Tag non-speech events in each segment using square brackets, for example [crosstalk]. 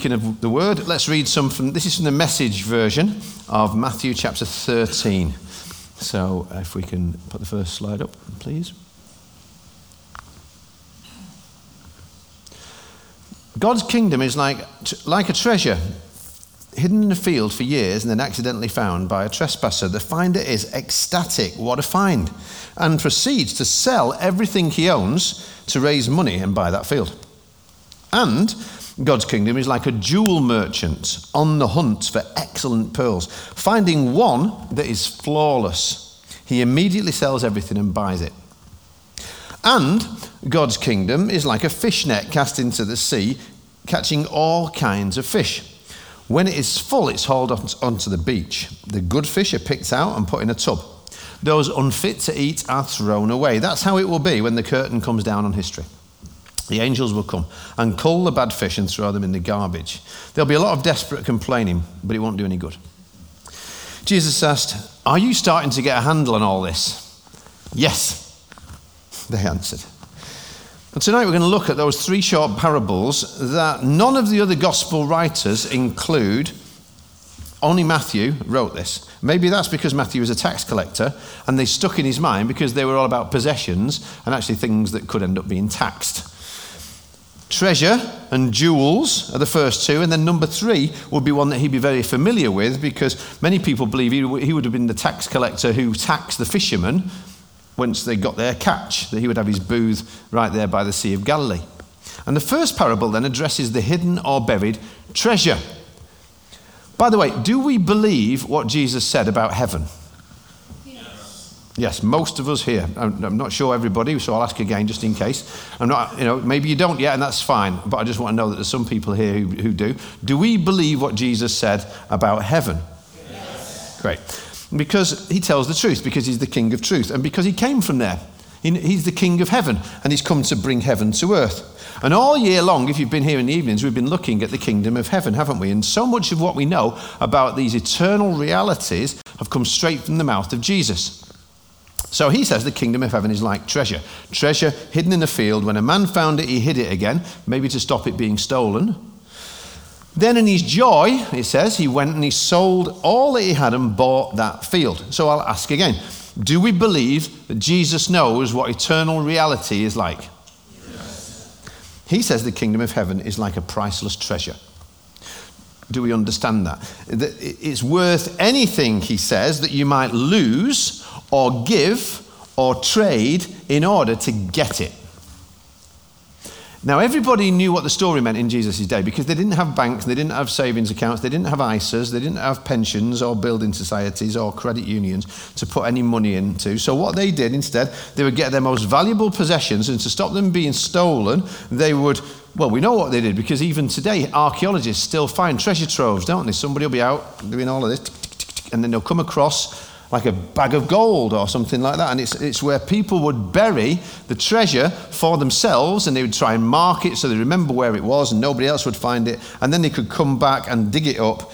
Speaking of the word, let's read some from this is from the message version of Matthew chapter 13. So if we can put the first slide up, please. God's kingdom is like, like a treasure hidden in a field for years and then accidentally found by a trespasser. The finder is ecstatic, what a find, and proceeds to sell everything he owns to raise money and buy that field. And God's kingdom is like a jewel merchant on the hunt for excellent pearls. Finding one that is flawless, he immediately sells everything and buys it. And God's kingdom is like a fish net cast into the sea, catching all kinds of fish. When it is full, it's hauled onto the beach. The good fish are picked out and put in a tub. Those unfit to eat are thrown away. That's how it will be when the curtain comes down on history. The angels will come and cull the bad fish and throw them in the garbage. There'll be a lot of desperate complaining, but it won't do any good. Jesus asked, Are you starting to get a handle on all this? Yes, [laughs] they answered. And tonight we're going to look at those three short parables that none of the other gospel writers include. Only Matthew wrote this. Maybe that's because Matthew was a tax collector and they stuck in his mind because they were all about possessions and actually things that could end up being taxed. Treasure and jewels are the first two, and then number three would be one that he'd be very familiar with because many people believe he would have been the tax collector who taxed the fishermen once they got their catch, that he would have his booth right there by the Sea of Galilee. And the first parable then addresses the hidden or buried treasure. By the way, do we believe what Jesus said about heaven? Yes, most of us here. I'm, I'm, not sure everybody, so I'll ask again just in case. I'm not, you know, maybe you don't yet, and that's fine. But I just want to know that there's some people here who, who do. Do we believe what Jesus said about heaven? Yes. Great. Because he tells the truth, because he's the King of truth, and because he came from there. He's the King of heaven, and he's come to bring heaven to earth. And all year long, if you've been here in the evenings, we've been looking at the kingdom of heaven, haven't we? And so much of what we know about these eternal realities have come straight from the mouth of Jesus. So he says the kingdom of heaven is like treasure. Treasure hidden in a field. When a man found it, he hid it again, maybe to stop it being stolen. Then in his joy, it says, he went and he sold all that he had and bought that field. So I'll ask again do we believe that Jesus knows what eternal reality is like? Yes. He says the kingdom of heaven is like a priceless treasure. Do we understand that? It's worth anything, he says, that you might lose or give or trade in order to get it. Now, everybody knew what the story meant in Jesus' day because they didn't have banks, they didn't have savings accounts, they didn't have ISAs, they didn't have pensions or building societies or credit unions to put any money into. So, what they did instead, they would get their most valuable possessions and to stop them being stolen, they would, well, we know what they did because even today, archaeologists still find treasure troves, don't they? Somebody will be out doing all of this, and then they'll come across like a bag of gold or something like that. And it's, it's where people would bury the treasure for themselves and they would try and mark it so they remember where it was and nobody else would find it. And then they could come back and dig it up.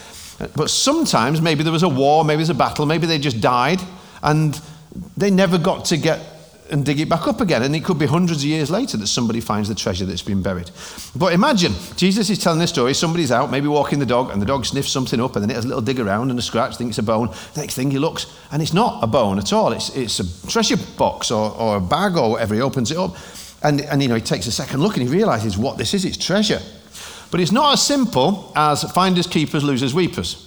But sometimes maybe there was a war, maybe there's a battle, maybe they just died and they never got to get and dig it back up again. And it could be hundreds of years later that somebody finds the treasure that's been buried. But imagine, Jesus is telling this story, somebody's out, maybe walking the dog, and the dog sniffs something up, and then it has a little dig around and a scratch, thinks it's a bone. Next thing he looks, and it's not a bone at all. It's, it's a treasure box or, or a bag or whatever. He opens it up, and, and you know, he takes a second look and he realizes what this is. It's treasure. But it's not as simple as finders, keepers, losers, weepers.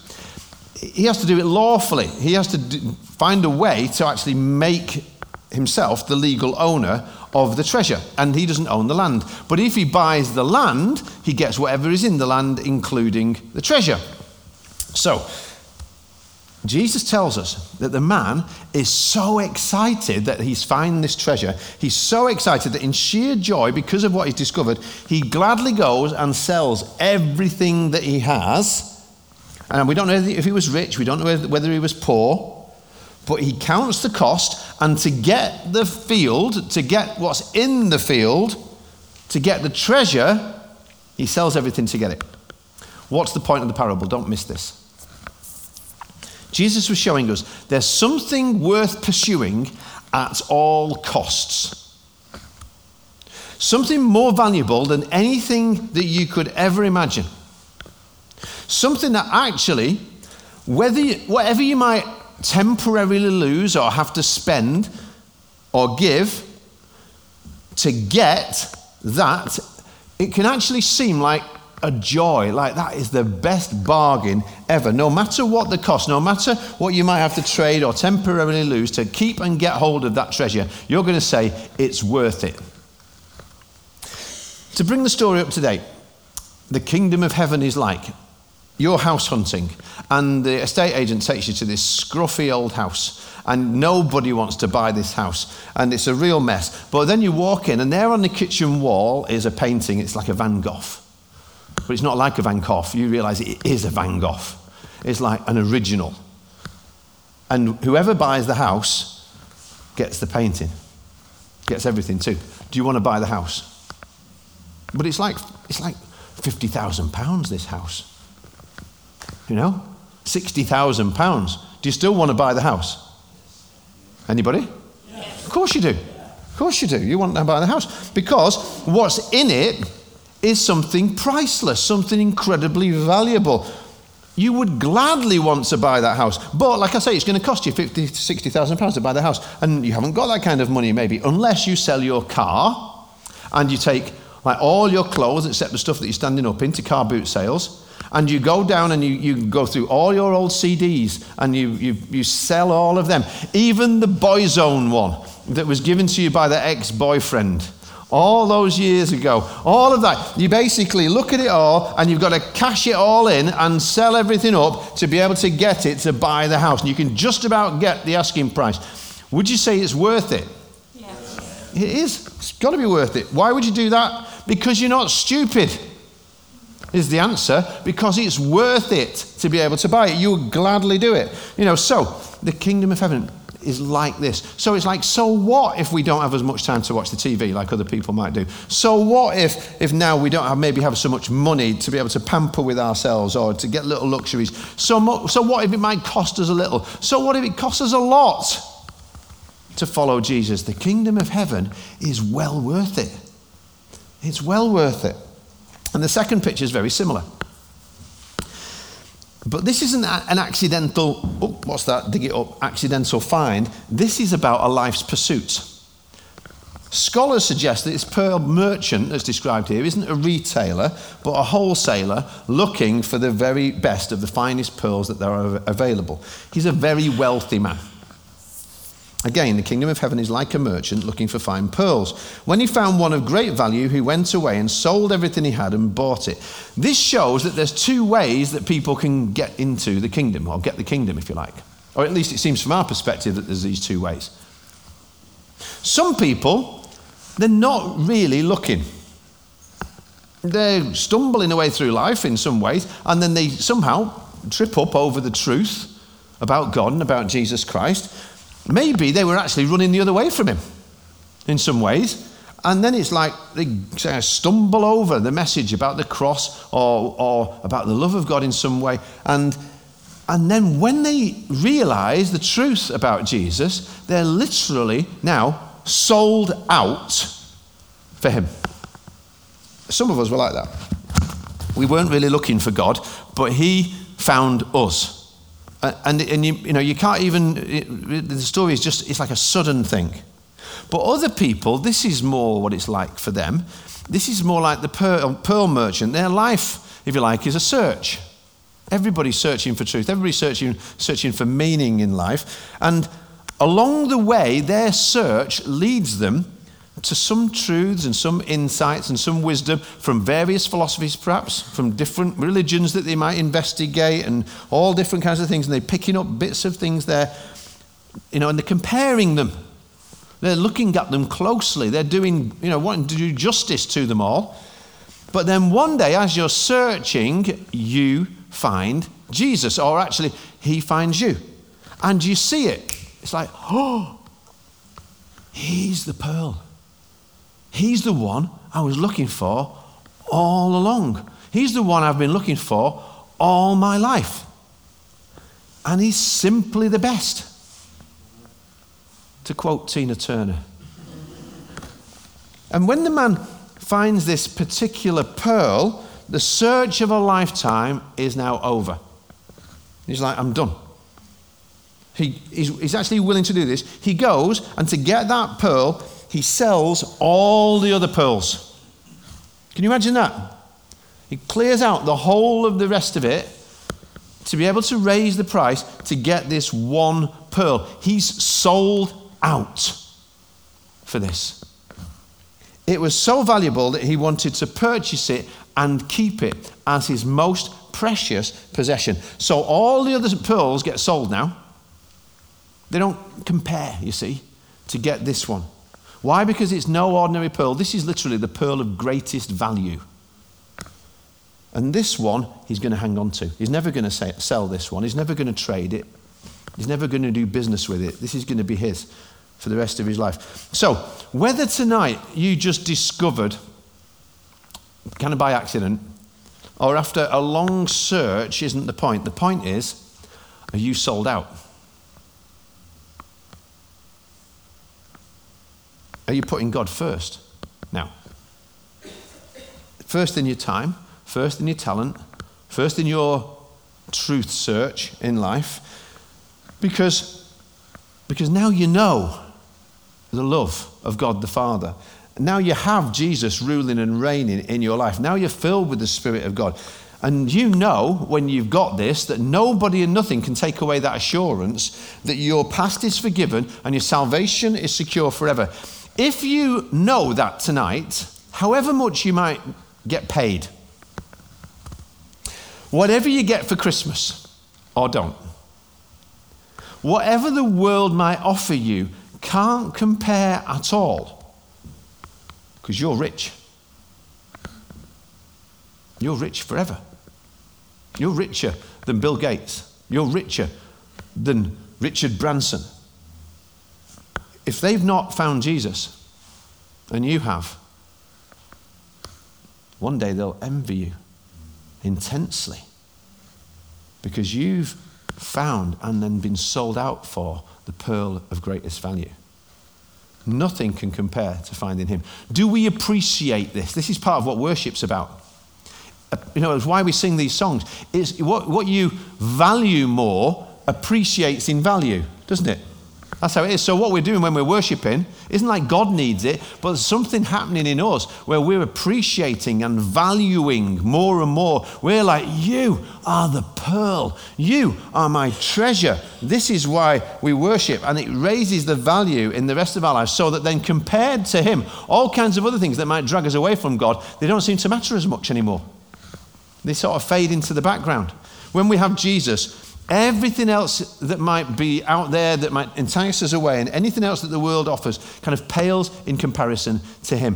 He has to do it lawfully. He has to do, find a way to actually make himself the legal owner of the treasure, and he doesn't own the land. But if he buys the land, he gets whatever is in the land, including the treasure. So, Jesus tells us that the man is so excited that he's found this treasure. He's so excited that in sheer joy, because of what he's discovered, he gladly goes and sells everything that he has. And we don't know if he was rich, we don't know whether he was poor. But he counts the cost, and to get the field, to get what's in the field, to get the treasure, he sells everything to get it. What's the point of the parable? Don't miss this. Jesus was showing us there's something worth pursuing at all costs. Something more valuable than anything that you could ever imagine. Something that actually, whether you, whatever you might temporarily lose or have to spend or give to get that, it can actually seem like a joy. Like that is the best bargain ever. No matter what the cost, no matter what you might have to trade or temporarily lose to keep and get hold of that treasure, you're going to say it's worth it. To bring the story up to date, the kingdom of heaven is like you're house hunting, and the estate agent takes you to this scruffy old house, and nobody wants to buy this house, and it's a real mess. But then you walk in, and there on the kitchen wall is a painting. It's like a Van Gogh, but it's not like a Van Gogh. You realize it is a Van Gogh. It's like an original. And whoever buys the house gets the painting, gets everything too. Do you want to buy the house? But it's like, it's like £50,000, this house. You know? £60,000. Do you still want to buy the house? Anybody? Yes. Of course you do. Of course you do. You want to buy the house. Because what's in it is something priceless, something incredibly valuable. You would gladly want to buy that house. But like I say, it's going to cost you 50 to 60,000 pounds to buy the house. And you haven't got that kind of money, maybe, unless you sell your car and you take like all your clothes, except the stuff that you're standing up into car boot sales, and you go down and you, you go through all your old CDs and you, you, you sell all of them. Even the Boyzone one that was given to you by the ex boyfriend all those years ago. All of that. You basically look at it all and you've got to cash it all in and sell everything up to be able to get it to buy the house. And you can just about get the asking price. Would you say it's worth it? Yes. It is. It's got to be worth it. Why would you do that? Because you're not stupid, is the answer. Because it's worth it to be able to buy it. You would gladly do it. You know, so the kingdom of heaven is like this. So it's like, so what if we don't have as much time to watch the TV like other people might do? So what if, if now we don't have, maybe have so much money to be able to pamper with ourselves or to get little luxuries? So, mo- so what if it might cost us a little? So what if it costs us a lot to follow Jesus? The kingdom of heaven is well worth it. It's well worth it. And the second picture is very similar. But this isn't an accidental, oh, what's that? Dig it up, accidental find. This is about a life's pursuit. Scholars suggest that this pearl merchant that's described here isn't a retailer, but a wholesaler looking for the very best of the finest pearls that are available. He's a very wealthy man. Again, the kingdom of heaven is like a merchant looking for fine pearls. When he found one of great value, he went away and sold everything he had and bought it. This shows that there's two ways that people can get into the kingdom, or get the kingdom, if you like. Or at least it seems from our perspective that there's these two ways. Some people, they're not really looking. They're stumbling away through life in some ways, and then they somehow trip up over the truth about God and about Jesus Christ Maybe they were actually running the other way from him in some ways. And then it's like they uh, stumble over the message about the cross or, or about the love of God in some way. And, and then when they realize the truth about Jesus, they're literally now sold out for him. Some of us were like that. We weren't really looking for God, but he found us. Uh, and, and you, you know, you can't even, it, the story is just, it's like a sudden thing. But other people, this is more what it's like for them. This is more like the pearl, pearl merchant. Their life, if you like, is a search. Everybody's searching for truth. Everybody's searching, searching for meaning in life. And along the way, their search leads them to some truths and some insights and some wisdom from various philosophies, perhaps, from different religions that they might investigate and all different kinds of things. And they're picking up bits of things there, you know, and they're comparing them. They're looking at them closely. They're doing, you know, wanting to do justice to them all. But then one day, as you're searching, you find Jesus, or actually, he finds you. And you see it. It's like, oh, [gasps] he's the pearl. He's the one I was looking for all along. He's the one I've been looking for all my life. And he's simply the best. To quote Tina Turner. And when the man finds this particular pearl, the search of a lifetime is now over. He's like, I'm done. He, he's, he's actually willing to do this. He goes, and to get that pearl, he sells all the other pearls. Can you imagine that? He clears out the whole of the rest of it to be able to raise the price to get this one pearl. He's sold out for this. It was so valuable that he wanted to purchase it and keep it as his most precious possession. So all the other pearls get sold now. They don't compare, you see, to get this one. Why? Because it's no ordinary pearl. This is literally the pearl of greatest value. And this one, he's going to hang on to. He's never going to sell this one. He's never going to trade it. He's never going to do business with it. This is going to be his for the rest of his life. So, whether tonight you just discovered, kind of by accident, or after a long search isn't the point. The point is, are you sold out? Are you putting God first now? First in your time, first in your talent, first in your truth search in life, because, because now you know the love of God the Father. Now you have Jesus ruling and reigning in your life. Now you're filled with the Spirit of God. And you know, when you've got this, that nobody and nothing can take away that assurance that your past is forgiven and your salvation is secure forever. If you know that tonight, however much you might get paid, Whatever you get for Christmas, or don't, whatever the world might offer you can't compare at all because you're rich. You're rich forever. You're richer than Bill Gates. You're richer than Richard Branson. If they've not found Jesus, and you have, one day they'll envy you intensely because you've found and then been sold out for the pearl of greatest value. Nothing can compare to finding him. Do we appreciate this? This is part of what worship's about. Uh, you know, it's why we sing these songs. It's what, what you value more appreciates in value, doesn't it? That's how it is. So, what we're doing when we're worshiping isn't like God needs it, but there's something happening in us where we're appreciating and valuing more and more. We're like, You are the pearl. You are my treasure. This is why we worship. And it raises the value in the rest of our lives so that then, compared to Him, all kinds of other things that might drag us away from God, they don't seem to matter as much anymore. They sort of fade into the background. When we have Jesus, Everything else that might be out there that might entice us away, and anything else that the world offers, kind of pales in comparison to him.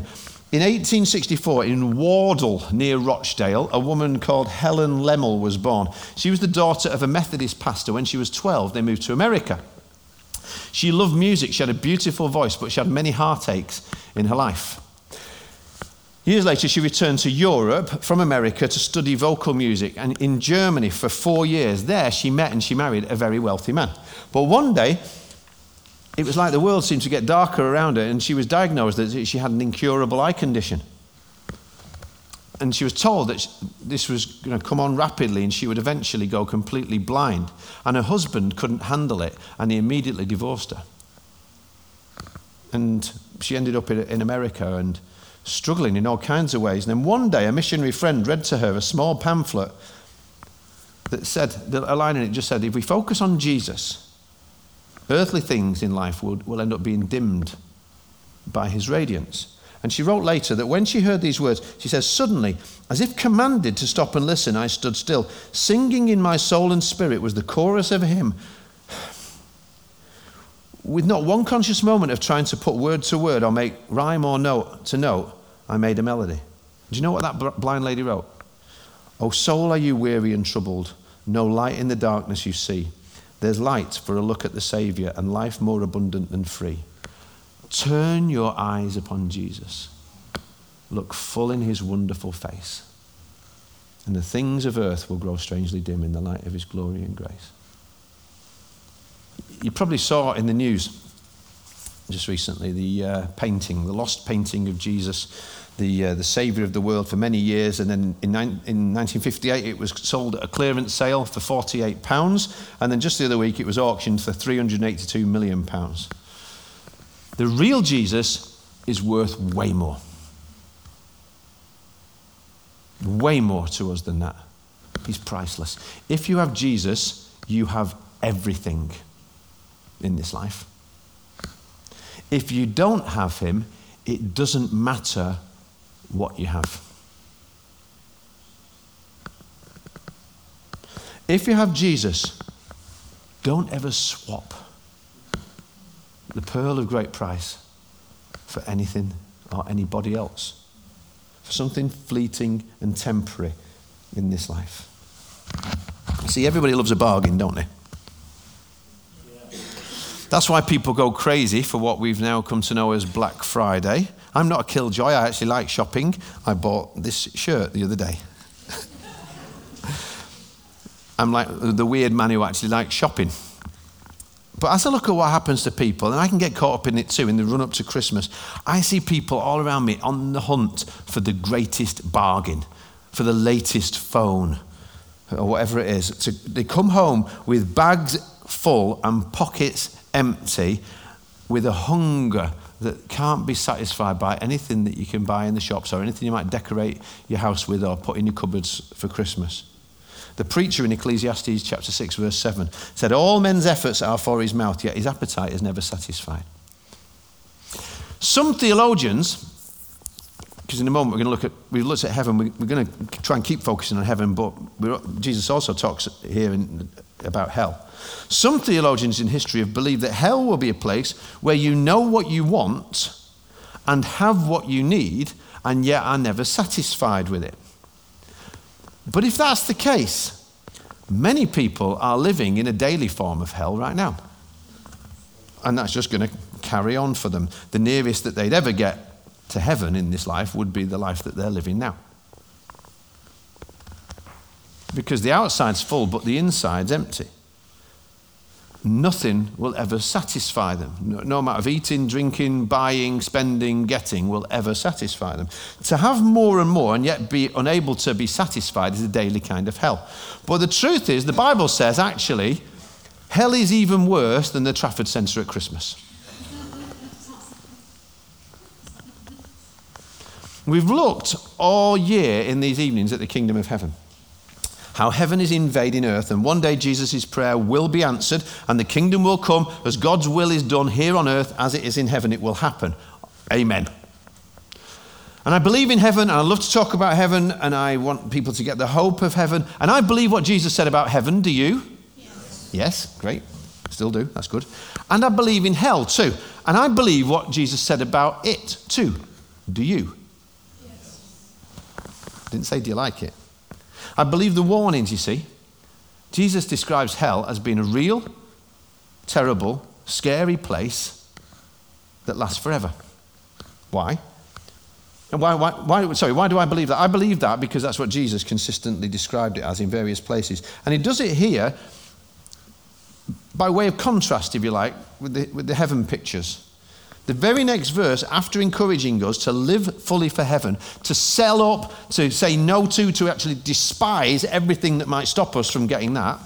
In 1864, in Wardle, near Rochdale, a woman called Helen Lemmel was born. She was the daughter of a Methodist pastor. When she was 12, they moved to America. She loved music. She had a beautiful voice, but she had many heartaches in her life. Years later, she returned to Europe from America to study vocal music. And in Germany for four years, there she met and she married a very wealthy man. But one day, it was like the world seemed to get darker around her, and she was diagnosed that she had an incurable eye condition. And she was told that this was going to come on rapidly and she would eventually go completely blind. And her husband couldn't handle it, and he immediately divorced her. And she ended up in America and struggling in all kinds of ways. And then one day, a missionary friend read to her a small pamphlet that said, a line in it just said, if we focus on Jesus, earthly things in life will, will end up being dimmed by his radiance. And she wrote later that when she heard these words, she says, Suddenly, as if commanded to stop and listen, I stood still. Singing in my soul and spirit was the chorus of a hymn. With not one conscious moment of trying to put word to word or make rhyme or note to note, I made a melody. Do you know what that blind lady wrote? Oh, soul, are you weary and troubled? No light in the darkness you see. There's light for a look at the Saviour and life more abundant than free. Turn your eyes upon Jesus. Look full in his wonderful face. And the things of earth will grow strangely dim in the light of his glory and grace. You probably saw in the news just recently the uh, painting, the lost painting of Jesus, the, uh, the Saviour of the world for many years. And then in, in 1958, it was sold at a clearance sale for £48. And then just the other week, it was auctioned for £382 million. The real Jesus is worth way more. Way more to us than that. He's priceless. If you have Jesus, you have everything in this life. If you don't have him, it doesn't matter what you have. If you have Jesus, don't ever swap the pearl of great price for anything or anybody else, for something fleeting and temporary in this life. See, everybody loves a bargain, don't they? That's why people go crazy for what we've now come to know as Black Friday. I'm not a killjoy, I actually like shopping. I bought this shirt the other day. [laughs] I'm like the weird man who actually likes shopping. But as I look at what happens to people, and I can get caught up in it too in the run up to Christmas, I see people all around me on the hunt for the greatest bargain, for the latest phone, or whatever it is. they come home with bags full and pockets empty with a hunger that can't be satisfied by anything that you can buy in the shops or anything you might decorate your house with or put in your cupboards for Christmas. The preacher in Ecclesiastes chapter 6, verse 7 said, All men's efforts are for his mouth, yet his appetite is never satisfied. Some theologians, because in a moment we're going to look at, we've looked at heaven, we're going to try and keep focusing on heaven, but Jesus also talks here in, about hell. Some theologians in history have believed that hell will be a place where you know what you want and have what you need, and yet are never satisfied with it. But if that's the case, many people are living in a daily form of hell right now. And that's just going to carry on for them. The nearest that they'd ever get to heaven in this life would be the life that they're living now. Because the outside's full, but the inside's empty nothing will ever satisfy them. No, no, amount of eating, drinking, buying, spending, getting will ever satisfy them. To have more and more and yet be unable to be satisfied is a daily kind of hell. But the truth is, the Bible says actually, hell is even worse than the Trafford Centre at Christmas. We've looked all year in these evenings at the kingdom of heaven how heaven is invading earth, and one day Jesus' prayer will be answered, and the kingdom will come as God's will is done here on earth as it is in heaven. It will happen. Amen. And I believe in heaven, and I love to talk about heaven, and I want people to get the hope of heaven. And I believe what Jesus said about heaven. Do you? Yes. Yes, great. Still do. That's good. And I believe in hell too. And I believe what Jesus said about it too. Do you? Yes. Didn't say, do you like it? I believe the warnings, you see. Jesus describes hell as being a real, terrible, scary place that lasts forever. Why? And why, why, why, sorry, why do I believe that? I believe that because that's what Jesus consistently described it as in various places. And he does it here by way of contrast, if you like, with the, with the heaven pictures. The very next verse, after encouraging us to live fully for heaven, to sell up, to say no to, to actually despise everything that might stop us from getting that.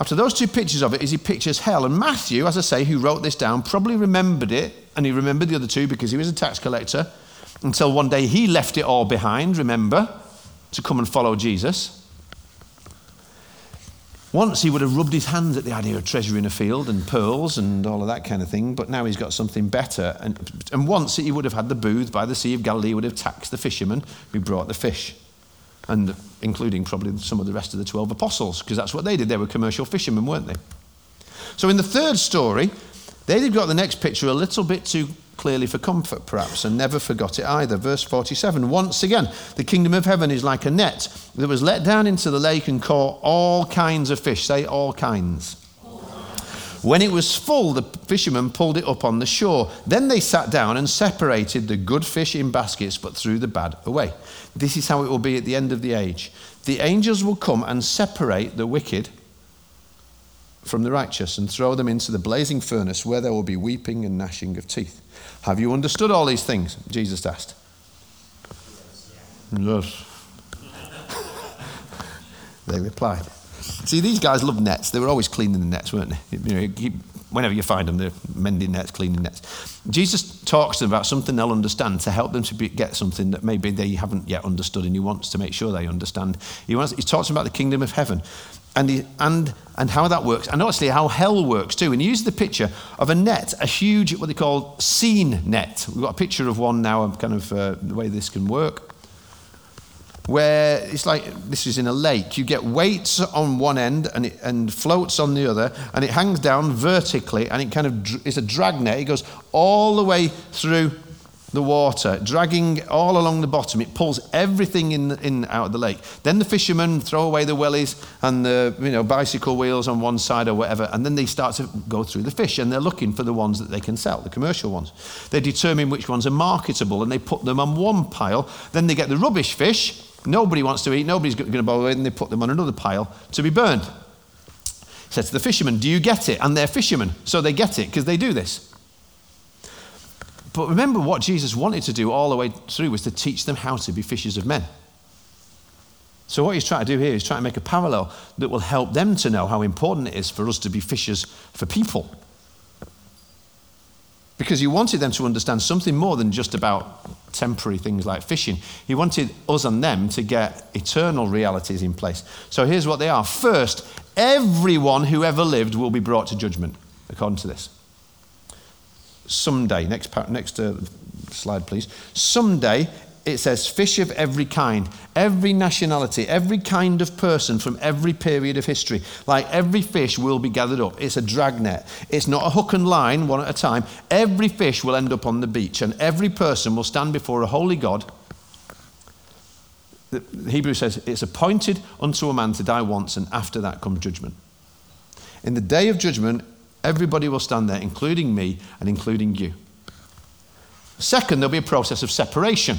After those two pictures of it, is he pictures hell. And Matthew, as I say, who wrote this down, probably remembered it, and he remembered the other two because he was a tax collector until one day he left it all behind, remember, to come and follow Jesus. Once he would have rubbed his hands at the idea of treasure in a field and pearls and all of that kind of thing, but now he's got something better. And, and once he would have had the booth by the Sea of Galilee, would have taxed the fishermen who brought the fish, and including probably some of the rest of the 12 apostles, because that's what they did. They were commercial fishermen, weren't they? So in the third story, they've got the next picture a little bit too clearly for comfort, perhaps, and never forgot it either. Verse 47 Once again, the kingdom of heaven is like a net that was let down into the lake and caught all kinds of fish. Say, all kinds. When it was full, the fishermen pulled it up on the shore. Then they sat down and separated the good fish in baskets, but threw the bad away. This is how it will be at the end of the age. The angels will come and separate the wicked from the righteous and throw them into the blazing furnace where there will be weeping and gnashing of teeth. Have you understood all these things? Jesus asked. Yes. [laughs] they replied. See, these guys love nets. They were always cleaning the nets, weren't they? You know, whenever you find them, they're mending nets, cleaning nets. Jesus talks to them about something they'll understand to help them to be, get something that maybe they haven't yet understood, and he wants to make sure they understand. He, wants, he talks about the kingdom of heaven and, he, and, and how that works, and obviously how hell works too. And he uses the picture of a net, a huge, what they call seine net. We've got a picture of one now, of kind of uh, the way this can work where it's like this is in a lake. You get weights on one end and, it, and floats on the other, and it hangs down vertically, and it kind of is a dragnet. It goes all the way through the water, dragging all along the bottom. It pulls everything in, in out of the lake. Then the fishermen throw away the wellies and the you know bicycle wheels on one side or whatever, and then they start to go through the fish, and they're looking for the ones that they can sell, the commercial ones. They determine which ones are marketable, and they put them on one pile. Then they get the rubbish fish nobody wants to eat, nobody's going to bother and they put them on another pile to be burned. Said to the fishermen, Do you get it? And they're fishermen, so they get it because they do this. But remember, what Jesus wanted to do all the way through was to teach them how to be fishers of men. So, what he's trying to do here is trying to make a parallel that will help them to know how important it is for us to be fishers for people because he wanted them to understand something more than just about temporary things like fishing. He wanted us and them to get eternal realities in place. So here's what they are. First, everyone who ever lived will be brought to judgment, according to this. Someday, next, next uh, slide, please. Someday, it says fish of every kind, every nationality, every kind of person from every period of history. Like every fish will be gathered up. It's a dragnet. It's not a hook and line, one at a time. Every fish will end up on the beach, and every person will stand before a holy God. The Hebrew says, It's appointed unto a man to die once, and after that comes judgment. In the day of judgment, everybody will stand there, including me and including you. Second, there'll be a process of separation.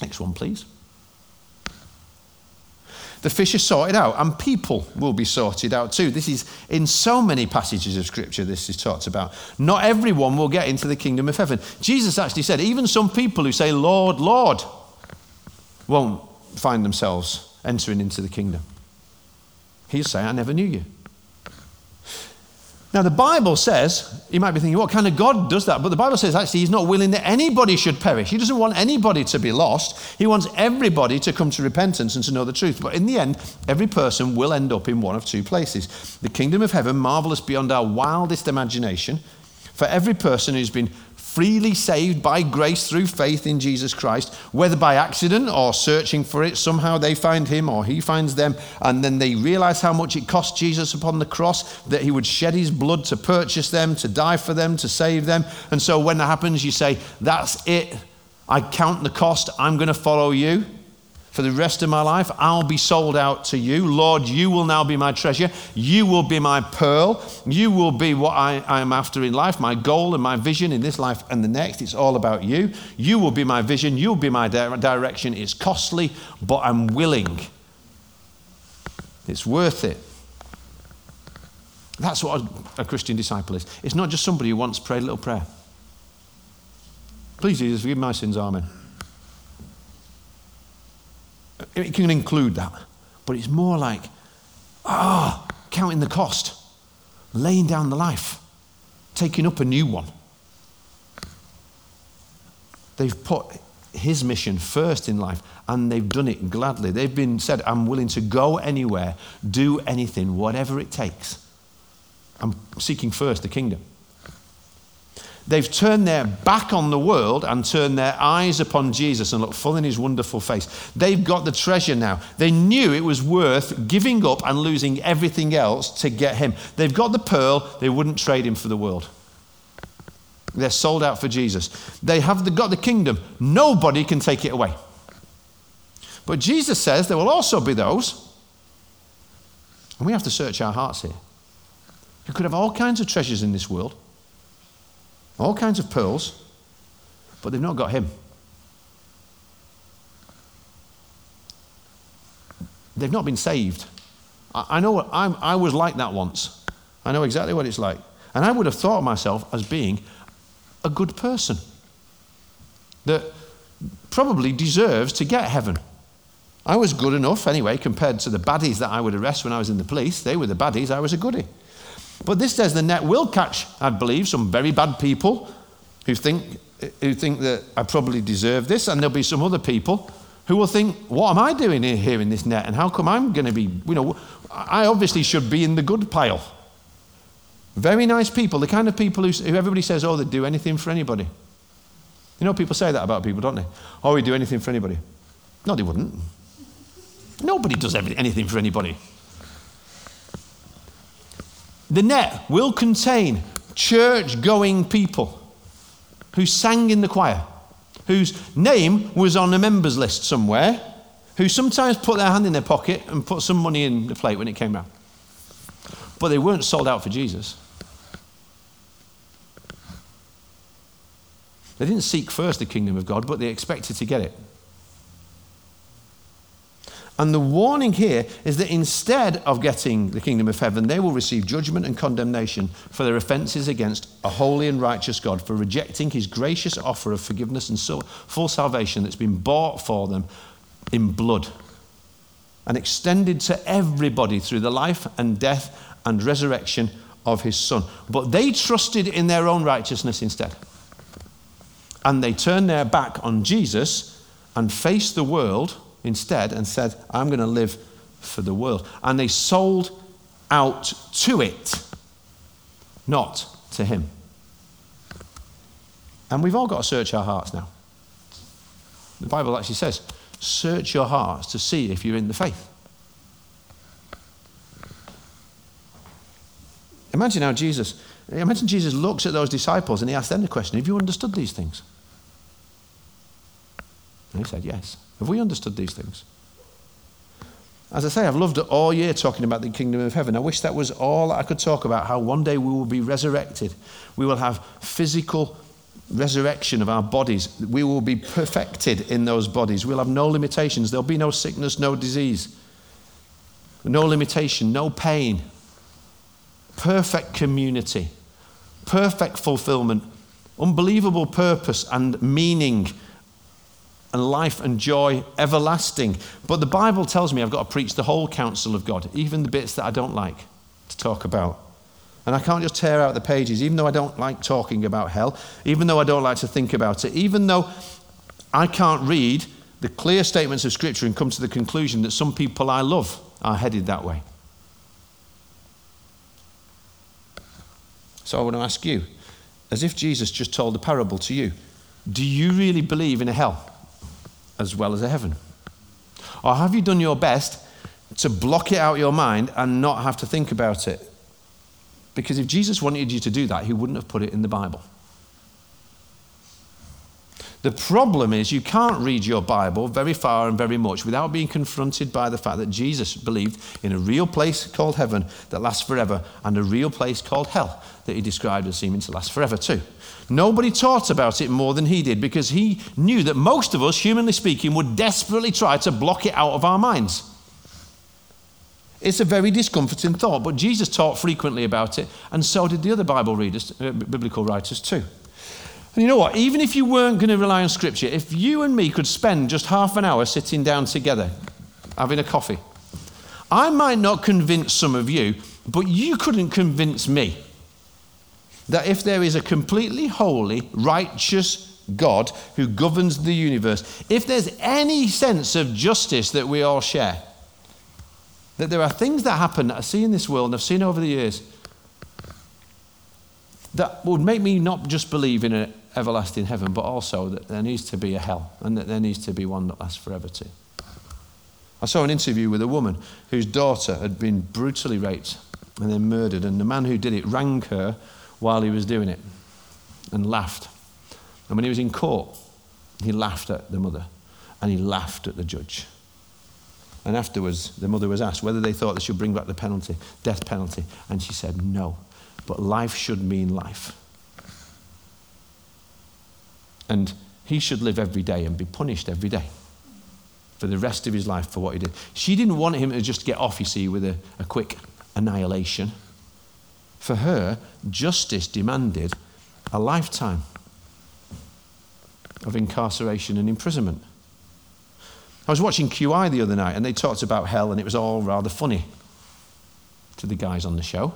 Next one, please. The fish are sorted out, and people will be sorted out too. This is in so many passages of Scripture, this is talked about. Not everyone will get into the kingdom of heaven. Jesus actually said, even some people who say, Lord, Lord, won't find themselves entering into the kingdom. He'll say, I never knew you. Now, the Bible says, you might be thinking, what kind of God does that? But the Bible says actually he's not willing that anybody should perish. He doesn't want anybody to be lost. He wants everybody to come to repentance and to know the truth. But in the end, every person will end up in one of two places the kingdom of heaven, marvelous beyond our wildest imagination, for every person who's been freely saved by grace through faith in Jesus Christ, whether by accident or searching for it. Somehow they find him or he finds them, and then they realize how much it cost Jesus upon the cross that he would shed his blood to purchase them, to die for them, to save them. And so when that happens, you say, That's it. I count the cost. I'm going to follow you for the rest of my life. I'll be sold out to you. Lord, you will now be my treasure. You will be my pearl. You will be what I, I, am after in life, my goal and my vision in this life and the next. It's all about you. You will be my vision. You'll be my di- direction. It's costly, but I'm willing. It's worth it. That's what a, a Christian disciple is. It's not just somebody who wants to pray a little prayer. Please, Jesus, forgive my sins. Amen. It can include that. But it's more like, ah, oh, counting the cost, laying down the life, taking up a new one. They've put his mission first in life and they've done it gladly. They've been said, I'm willing to go anywhere, do anything, whatever it takes. I'm seeking first the kingdom. They've turned their back on the world and turned their eyes upon Jesus and looked full in his wonderful face. They've got the treasure now. They knew it was worth giving up and losing everything else to get him. They've got the pearl, they wouldn't trade him for the world. They're sold out for Jesus. They have the, got the kingdom. Nobody can take it away. But Jesus says there will also be those, and we have to search our hearts here, who could have all kinds of treasures in this world, all kinds of pearls, but they've not got Him. They've not been saved. I, I know I'm, I was like that once. I know exactly what it's like. And I would have thought of myself as being a good person that probably deserves to get heaven. I was good enough anyway compared to the baddies that I would arrest when I was in the police. They were the baddies, I was a goodie. But this says the net will catch, I believe, some very bad people who think, who think that I probably deserve this, and there'll be some other people who will think, what am I doing here in this net, and how come I'm going to be, you know, I obviously should be in the good pile. Very nice people, the kind of people who, who everybody says, oh, they'd do anything for anybody. You know, people say that about people, don't they? Oh, we do anything for anybody. No, they wouldn't. Nobody does anything for anybody. The net will contain church going people who sang in the choir, whose name was on a members list somewhere, who sometimes put their hand in their pocket and put some money in the plate when it came round. But they weren't sold out for Jesus. They didn't seek first the kingdom of God, but they expected to get it. And the warning here is that instead of getting the kingdom of heaven, they will receive judgment and condemnation for their offenses against a holy and righteous God, for rejecting his gracious offer of forgiveness and full salvation that's been bought for them in blood and extended to everybody through the life and death and resurrection of his son. But they trusted in their own righteousness instead and they turned their back on Jesus and faced the world instead and said, I'm going to live for the world. And they sold out to it, not to Him. And we've all got to search our hearts now. The Bible actually says, search your hearts to see if you're in the faith. Imagine how Jesus, imagine Jesus looks at those disciples and he asks them the question Have you understood these things? And he said, Yes. Have we understood these things? As I say, I've loved it all year talking about the kingdom of heaven. I wish that was all I could talk about how one day we will be resurrected. We will have physical resurrection of our bodies. We will be perfected in those bodies. We'll have no limitations. There'll be no sickness, no disease, no limitation, no pain. Perfect community, perfect fulfillment, unbelievable purpose and meaning and life and joy everlasting. But the Bible tells me I've got to preach the whole counsel of God, even the bits that I don't like to talk about. And I can't just tear out the pages, even though I don't like talking about hell, even though I don't like to think about it, even though I can't read the clear statements of Scripture and come to the conclusion that some people I love are headed that way. So I want to ask you, as if Jesus just told a parable to you, do you really believe in a hell? As well as a heaven? Or have you done your best to block it out your mind and not have to think about it? Because if Jesus wanted you to do that, he wouldn't have put it in the Bible. The problem is you can't read your Bible very far and very much without being confronted by the fact that Jesus believed in a real place called heaven that lasts forever and a real place called hell that he described as seeming to last forever too. Nobody taught about it more than he did because he knew that most of us, humanly speaking, would desperately try to block it out of our minds. It's a very discomforting thought, but Jesus taught frequently about it, and so did the other Bible readers, uh, biblical writers too. And you know what? Even if you weren't going to rely on Scripture, if you and me could spend just half an hour sitting down together, having a coffee, I might not convince some of you, but you couldn't convince me that if there is a completely holy, righteous God who governs the universe, if there's any sense of justice that we all share, that there are things that happen that I see in this world and I've seen over the years that would make me not just believe in an everlasting heaven, but also that there needs to be a hell and that there needs to be one that lasts forever too. I saw an interview with a woman whose daughter had been brutally raped and then murdered, and the man who did it rang her while he was doing it. and laughed. And when he was in court, he laughed at the mother and he laughed at the judge. And afterwards, the mother was asked whether they thought they should bring back the penalty, death penalty. And she said, no. But life should mean life. And he should live every day and be punished every day for the rest of his life for what he did. She didn't want him to just get off, you see, with a, a quick annihilation. For her, justice demanded a lifetime of incarceration and imprisonment. I was watching QI the other night and they talked about hell and it was all rather funny to the guys on the show.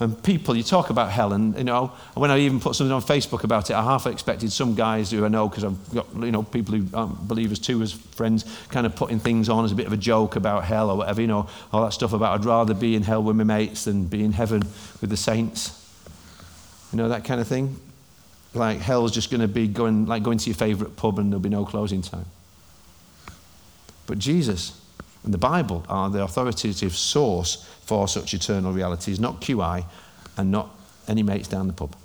And people, you talk about hell, and you know, when I even put something on Facebook about it, I half expected some guys who I know, because I've got you know people who aren't believers too as friends, kind of putting things on as a bit of a joke about hell or whatever, you know, all that stuff about I'd rather be in hell with my mates than be in heaven with the saints. You know that kind of thing. Like hell's just going to be going like going to your favourite pub and there'll be no closing time. But Jesus and the Bible are the authoritative source for such eternal realities, not QI and not any mates down the pub.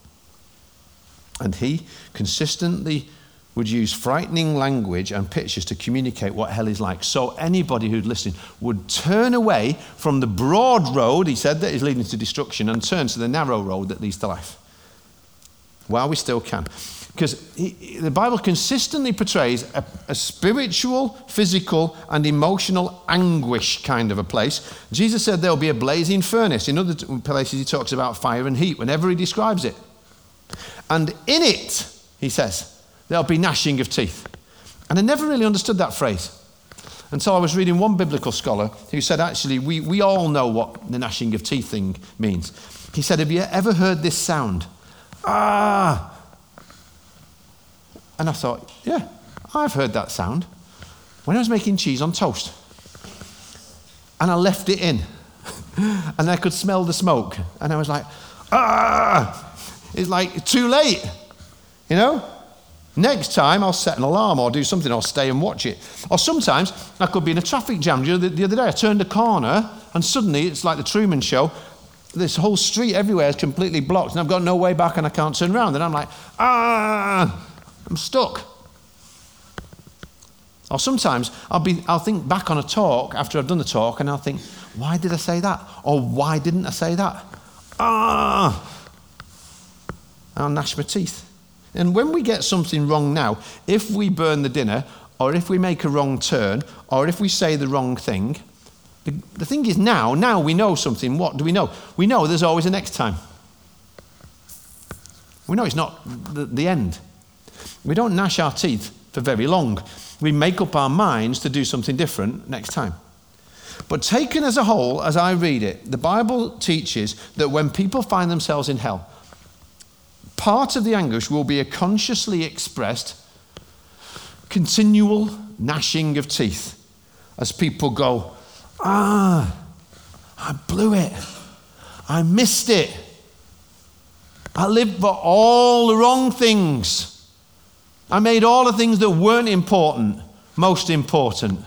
And he consistently would use frightening language and pictures to communicate what hell is like. So anybody who'd listen would turn away from the broad road, he said, that is leading to destruction, and turn to the narrow road that leads to life. While we still can. Because the Bible consistently portrays a, a, spiritual, physical, and emotional anguish kind of a place. Jesus said there'll be a blazing furnace. In other places, he talks about fire and heat whenever he describes it. And in it, he says, there'll be gnashing of teeth. And I never really understood that phrase until I was reading one biblical scholar who said, actually, we, we all know what the gnashing of teeth thing means. He said, Have you ever heard this sound? Ah! And I thought, yeah, I've heard that sound when I was making cheese on toast. And I left it in. [laughs] and I could smell the smoke. And I was like, ah! It's like too late. You know? Next time I'll set an alarm or do something or stay and watch it. Or sometimes I could be in a traffic jam. The, the other day I turned a corner and suddenly it's like the Truman Show. This whole street everywhere is completely blocked and I've got no way back and I can't turn around. And I'm like, ah! I'm stuck. Or sometimes I'll, be, I'll think back on a talk after I've done the talk and I'll think, why did I say that? Or why didn't I say that? Ah! I'll gnash my teeth. And when we get something wrong now, if we burn the dinner, or if we make a wrong turn, or if we say the wrong thing, the, the thing is now, now we know something. What do we know? We know there's always a next time. We know it's not the, the end. We don't gnash our teeth for very long. We make up our minds to do something different next time. But taken as a whole, as I read it, the Bible teaches that when people find themselves in hell, part of the anguish will be a consciously expressed continual gnashing of teeth as people go, Ah, I blew it. I missed it. I lived for all the wrong things. I made all the things that weren't important most important.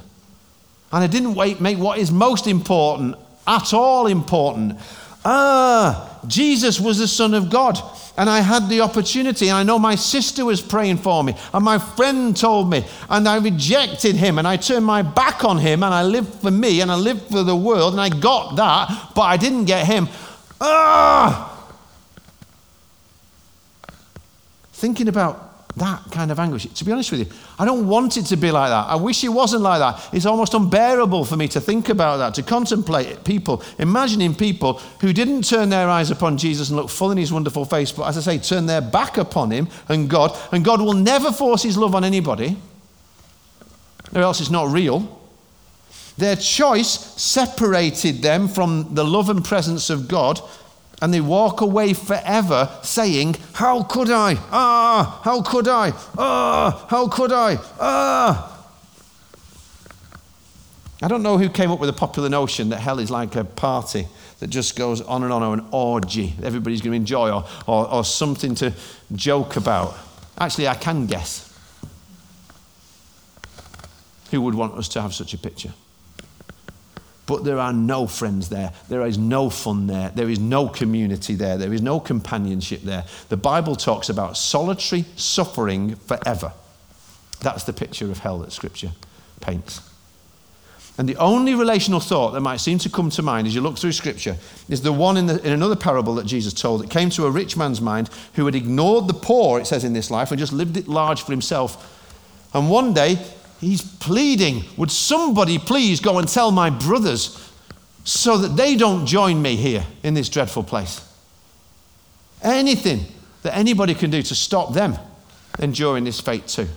And I didn't wait, make what is most important at all important. Ah, Jesus was the Son of God. And I had the opportunity, and I know my sister was praying for me, and my friend told me, and I rejected him, and I turned my back on him, and I lived for me, and I lived for the world, and I got that, but I didn't get him. Ah! Thinking about that kind of anguish. To be honest with you, I don't want it to be like that. I wish it wasn't like that. It's almost unbearable for me to think about that, to contemplate it. people, imagining people who didn't turn their eyes upon Jesus and look full in his wonderful face, but as I say, turn their back upon him and God. And God will never force his love on anybody, or else it's not real. Their choice separated them from the love and presence of God and they walk away forever saying, How could I? Ah, how could I? Ah, how could I? Ah. I don't know who came up with the popular notion that hell is like a party that just goes on and on, or an orgy everybody's going to enjoy, or, or, or something to joke about. Actually, I can guess. Who would want us to have such a picture? But there are no friends there. There is no fun there. There is no community there. There is no companionship there. The Bible talks about solitary suffering forever. That's the picture of hell that Scripture paints. And the only relational thought that might seem to come to mind as you look through Scripture is the one in, the, in another parable that Jesus told that came to a rich man's mind who had ignored the poor, it says in this life, and just lived it large for himself. And one day, he's pleading, Would somebody please go and tell my brothers so that they don't join me here in this dreadful place? Anything that anybody can do to stop them enduring this fate too.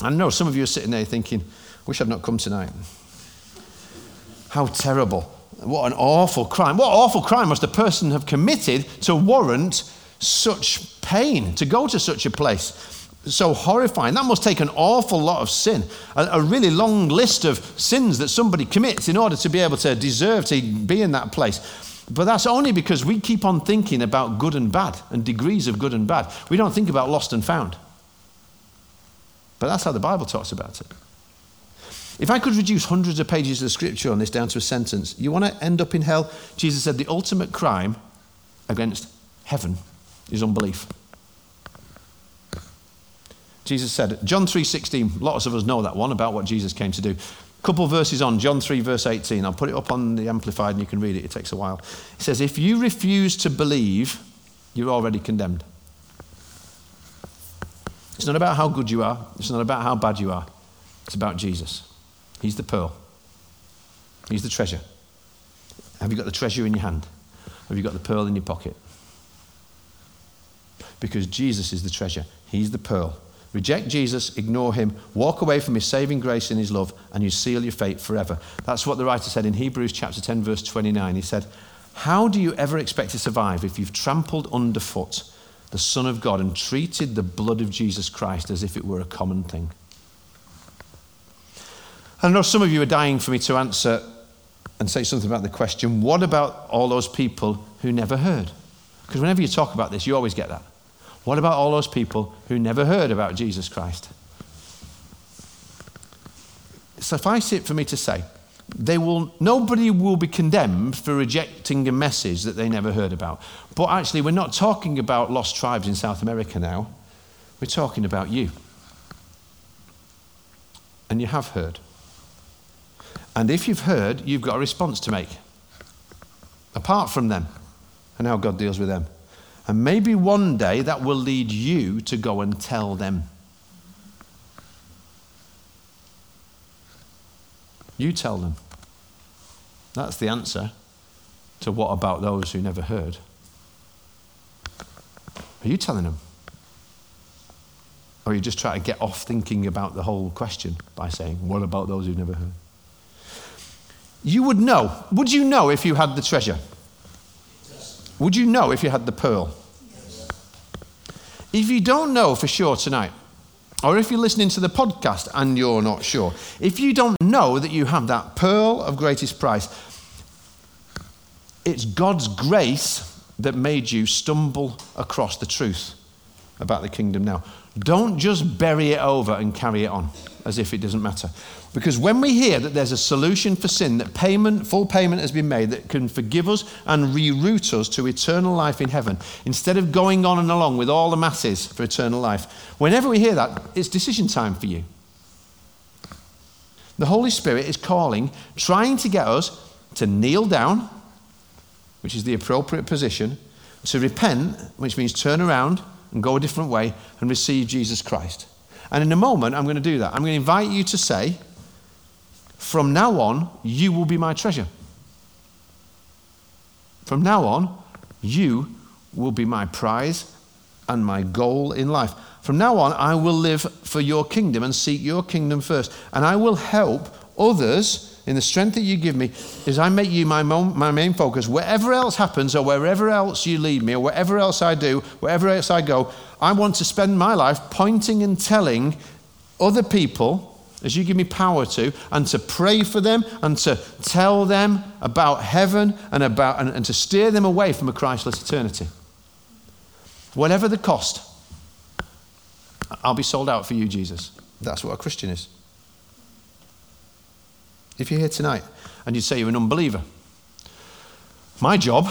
I know some of you are sitting there thinking, I Wish I'd not come tonight. How terrible. What an awful crime. What awful crime must a person have committed to warrant such pain, to go to such a place? So horrifying. That must take an awful lot of sin, a, a really long list of sins that somebody commits in order to be able to deserve to be in that place. But that's only because we keep on thinking about good and bad and degrees of good and bad. We don't think about lost and found. But that's how the Bible talks about it. If I could reduce hundreds of pages of scripture on this down to a sentence, you want to end up in hell? Jesus said the ultimate crime against heaven is unbelief. Jesus said, John 3:16, lots of us know that one about what Jesus came to do. A couple verses on, John 3, verse 18. I'll put it up on the Amplified and you can read it, it takes a while. It says, If you refuse to believe, you're already condemned. It's not about how good you are, it's not about how bad you are, it's about Jesus. He's the pearl. He's the treasure. Have you got the treasure in your hand? Have you got the pearl in your pocket? Because Jesus is the treasure. He's the pearl. Reject Jesus, ignore him, walk away from his saving grace and his love, and you seal your fate forever. That's what the writer said in Hebrews chapter 10, verse 29. He said, How do you ever expect to survive if you've trampled underfoot the Son of God and treated the blood of Jesus Christ as if it were a common thing? I know some of you are dying for me to answer and say something about the question what about all those people who never heard? Because whenever you talk about this, you always get that. What about all those people who never heard about Jesus Christ? Suffice it for me to say, they will, nobody will be condemned for rejecting a message that they never heard about. But actually, we're not talking about lost tribes in South America now. We're talking about you. And you have heard. And if you've heard, you've got a response to make. Apart from them and how God deals with them. And maybe one day that will lead you to go and tell them. You tell them. That's the answer to what about those who never heard. Are you telling them? Or are you just trying to get off thinking about the whole question by saying, What about those who've never heard? You would know. Would you know if you had the treasure? Would you know if you had the pearl? If you don't know for sure tonight, or if you're listening to the podcast and you're not sure, if you don't know that you have that pearl of greatest price, it's God's grace that made you stumble across the truth about the kingdom now. Don't just bury it over and carry it on as if it doesn't matter. Because when we hear that there's a solution for sin, that payment, full payment has been made that can forgive us and reroute us to eternal life in heaven, instead of going on and along with all the masses for eternal life, whenever we hear that, it's decision time for you. The Holy Spirit is calling, trying to get us to kneel down, which is the appropriate position, to repent, which means turn around and go a different way and receive Jesus Christ. And in a moment, I'm going to do that. I'm going to invite you to say, From now on, you will be my treasure. From now on, you will be my prize and my goal in life. From now on, I will live for your kingdom and seek your kingdom first. And I will help others in the strength that you give me is I make you my, my main focus. Wherever else happens, or wherever else you lead me, or wherever else I do, wherever else I go, I want to spend my life pointing and telling other people as you give me power to, and to pray for them and to tell them about heaven and, about, and, and to steer them away from a Christless eternity. Whatever the cost, I'll be sold out for you, Jesus. That's what a Christian is. If you're here tonight and you say you're an unbeliever, my job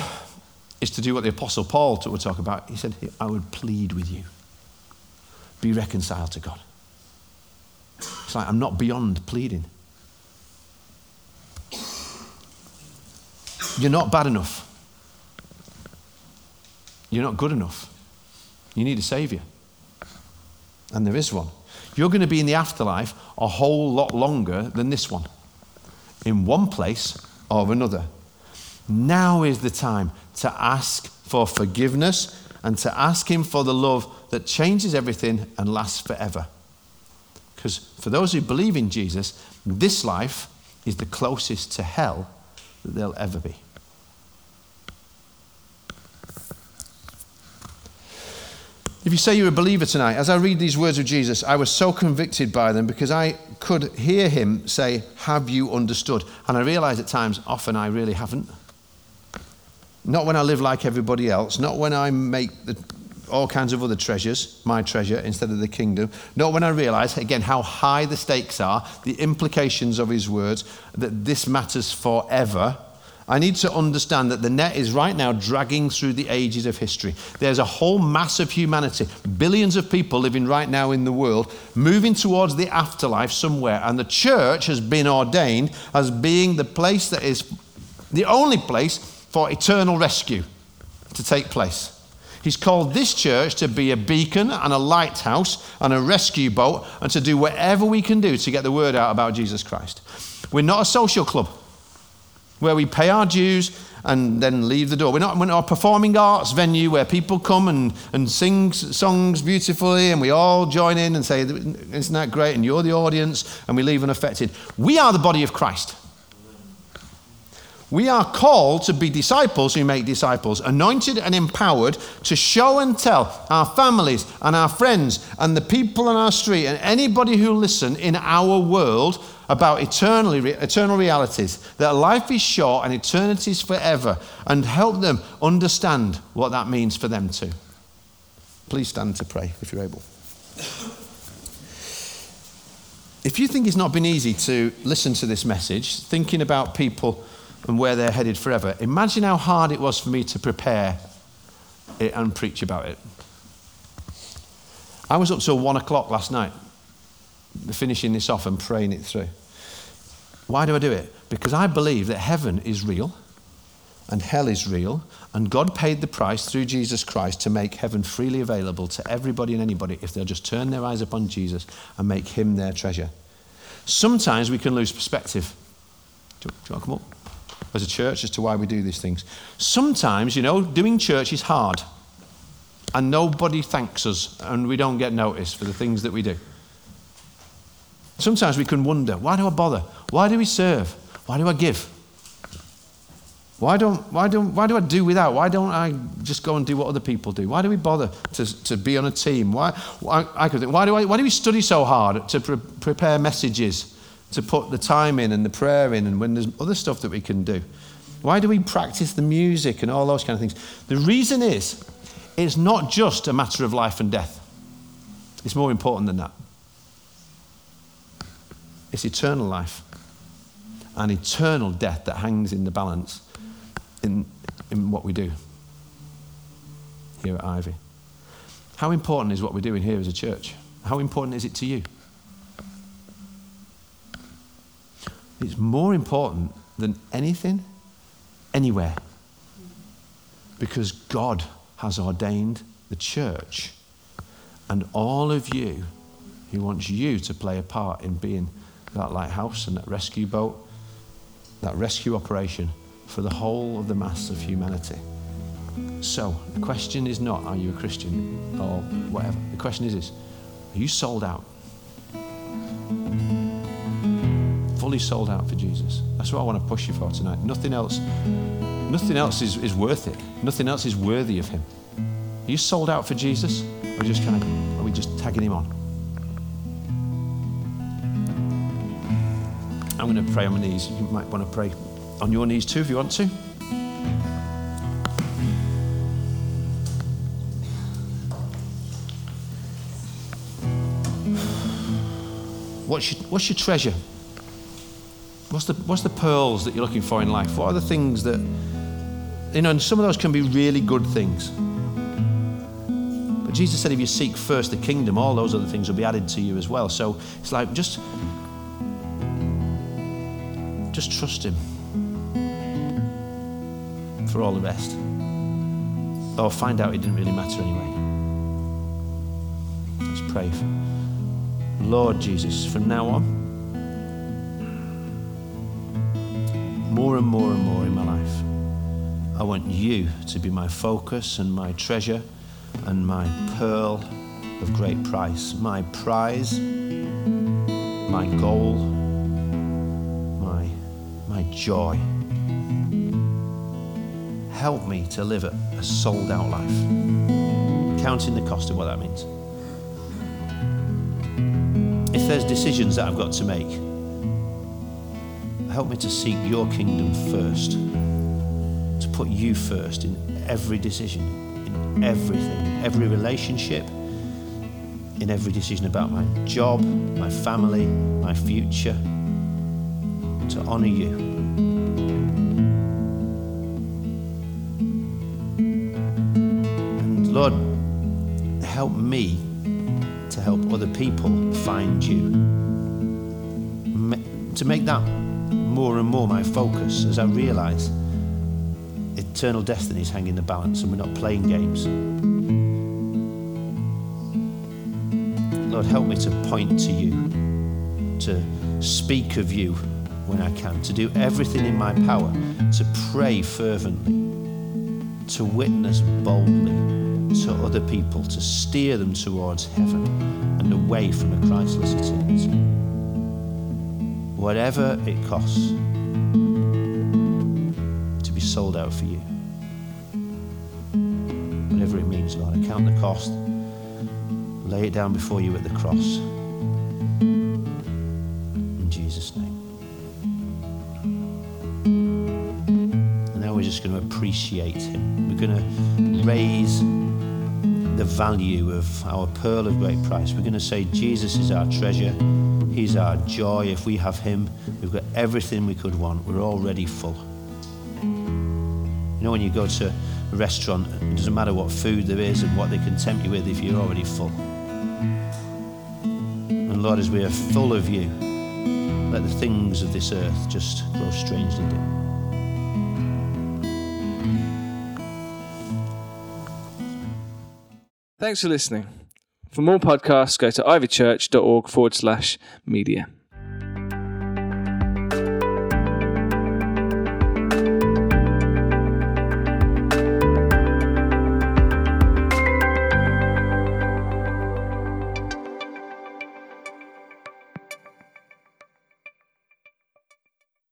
is to do what the Apostle Paul would talk about. He said, I would plead with you. Be reconciled to God. It's like I'm not beyond pleading. You're not bad enough. You're not good enough. You need a Savior. And there is one. You're going to be in the afterlife a whole lot longer than this one, in one place or another. Now is the time to ask for forgiveness and to ask Him for the love that changes everything and lasts forever. Because for those who believe in Jesus, this life is the closest to hell that they'll ever be. If you say you're a believer tonight, as I read these words of Jesus, I was so convicted by them because I could hear him say, Have you understood? And I realize at times, often I really haven't. Not when I live like everybody else, not when I make the, all kinds of other treasures, my treasure instead of the kingdom. Not when I realize, again, how high the stakes are, the implications of his words, that this matters forever I need to understand that the net is right now dragging through the ages of history. There's a whole mass of humanity, billions of people living right now in the world, moving towards the afterlife somewhere. And the church has been ordained as being the place that is the only place for eternal rescue to take place. He's called this church to be a beacon and a lighthouse and a rescue boat and to do whatever we can do to get the word out about Jesus Christ. We're not a social club where we pay our dues and then leave the door. We're not, we're not a performing arts venue where people come and, and sing songs beautifully and we all join in and say, Isn't that great? And you're the audience, and we leave unaffected. We are the body of Christ. We are called to be disciples who make disciples, anointed and empowered to show and tell our families and our friends and the people on our street and anybody who listen in our world about eternally, eternal realities, that life is short and eternity is forever, and help them understand what that means for them too. Please stand to pray if you're able. If you think it's not been easy to listen to this message, thinking about people and where they're headed forever, imagine how hard it was for me to prepare it and preach about it. I was up till one o'clock last night finishing this off and praying it through. Why do I do it? Because I believe that heaven is real and hell is real, and God paid the price through Jesus Christ to make heaven freely available to everybody and anybody if they'll just turn their eyes upon Jesus and make him their treasure. Sometimes we can lose perspective. Do you, want to come up? As a church, as to why we do these things. Sometimes, you know, doing church is hard, and nobody thanks us, and we don't get noticed for the things that we do. Sometimes we can wonder why do I bother? Why do we serve? Why do I give? Why, don't, why, don't, why do I do without? Why don't I just go and do what other people do? Why do we bother to, to be on a team? Why, why, I could think, why, do I, why do we study so hard to pre- prepare messages, to put the time in and the prayer in, and when there's other stuff that we can do? Why do we practice the music and all those kind of things? The reason is, it's not just a matter of life and death, it's more important than that. It's eternal life and eternal death that hangs in the balance in, in what we do here at Ivy. How important is what we're doing here as a church? How important is it to you? It's more important than anything, anywhere. Because God has ordained the church and all of you, He wants you to play a part in being that lighthouse and that rescue boat, that rescue operation for the whole of the mass of humanity. So, the question is not, are you a Christian or whatever? The question is, is are you sold out? Fully sold out for Jesus. That's what I want to push you for tonight. Nothing else, nothing else is, is worth it. Nothing else is worthy of Him. Are you sold out for Jesus? Or just kind of, are we just tagging Him on? I'm going to pray on my knees. You might want to pray on your knees too if you want to. What's your, what's your treasure? What's the, what's the pearls that you're looking for in life? What are the things that, you know, and some of those can be really good things. But Jesus said if you seek first the kingdom, all those other things will be added to you as well. So it's like just, just trust Him for all the rest. Or find out it didn't really matter anyway. Let's pray. Lord Jesus, from now on, more and more and more in my life. I want you to be my focus and my treasure and my pearl of great price, my prize, my goal, joy. Help me to live a sold out life, counting the cost of what that means. If there's decisions that I've got to make, help me to seek your kingdom first, to put you first in every decision, in everything, every relationship, in every decision about my job, my family, my future, to honor you. Help me to help other people find you. To make that more and more my focus as I realize eternal destinies hang in the balance and we're not playing games. Lord, help me to point to you, to speak of you when I can, to do everything in my power, to pray fervently, to witness boldly to other people, to steer them towards heaven and away from a Christless eternity whatever it costs to be sold out for you. Whatever it means, Lord, I count the cost, lay it down before you at the cross. In Jesus' name. And now we're just going to appreciate Him. We're going to raise the value of our pearl of great price. We're going to say, Jesus is our treasure. He's our joy. If we have Him, we've got everything we could want. We're already full. You know, when you go to a restaurant, it doesn't matter what food there is and what they can tempt you with if you're already full. And Lord, as we are full of you, let the things of this earth just grow strangely dim. Thanks for listening. For more podcasts, go to ivychurch.org forward slash media.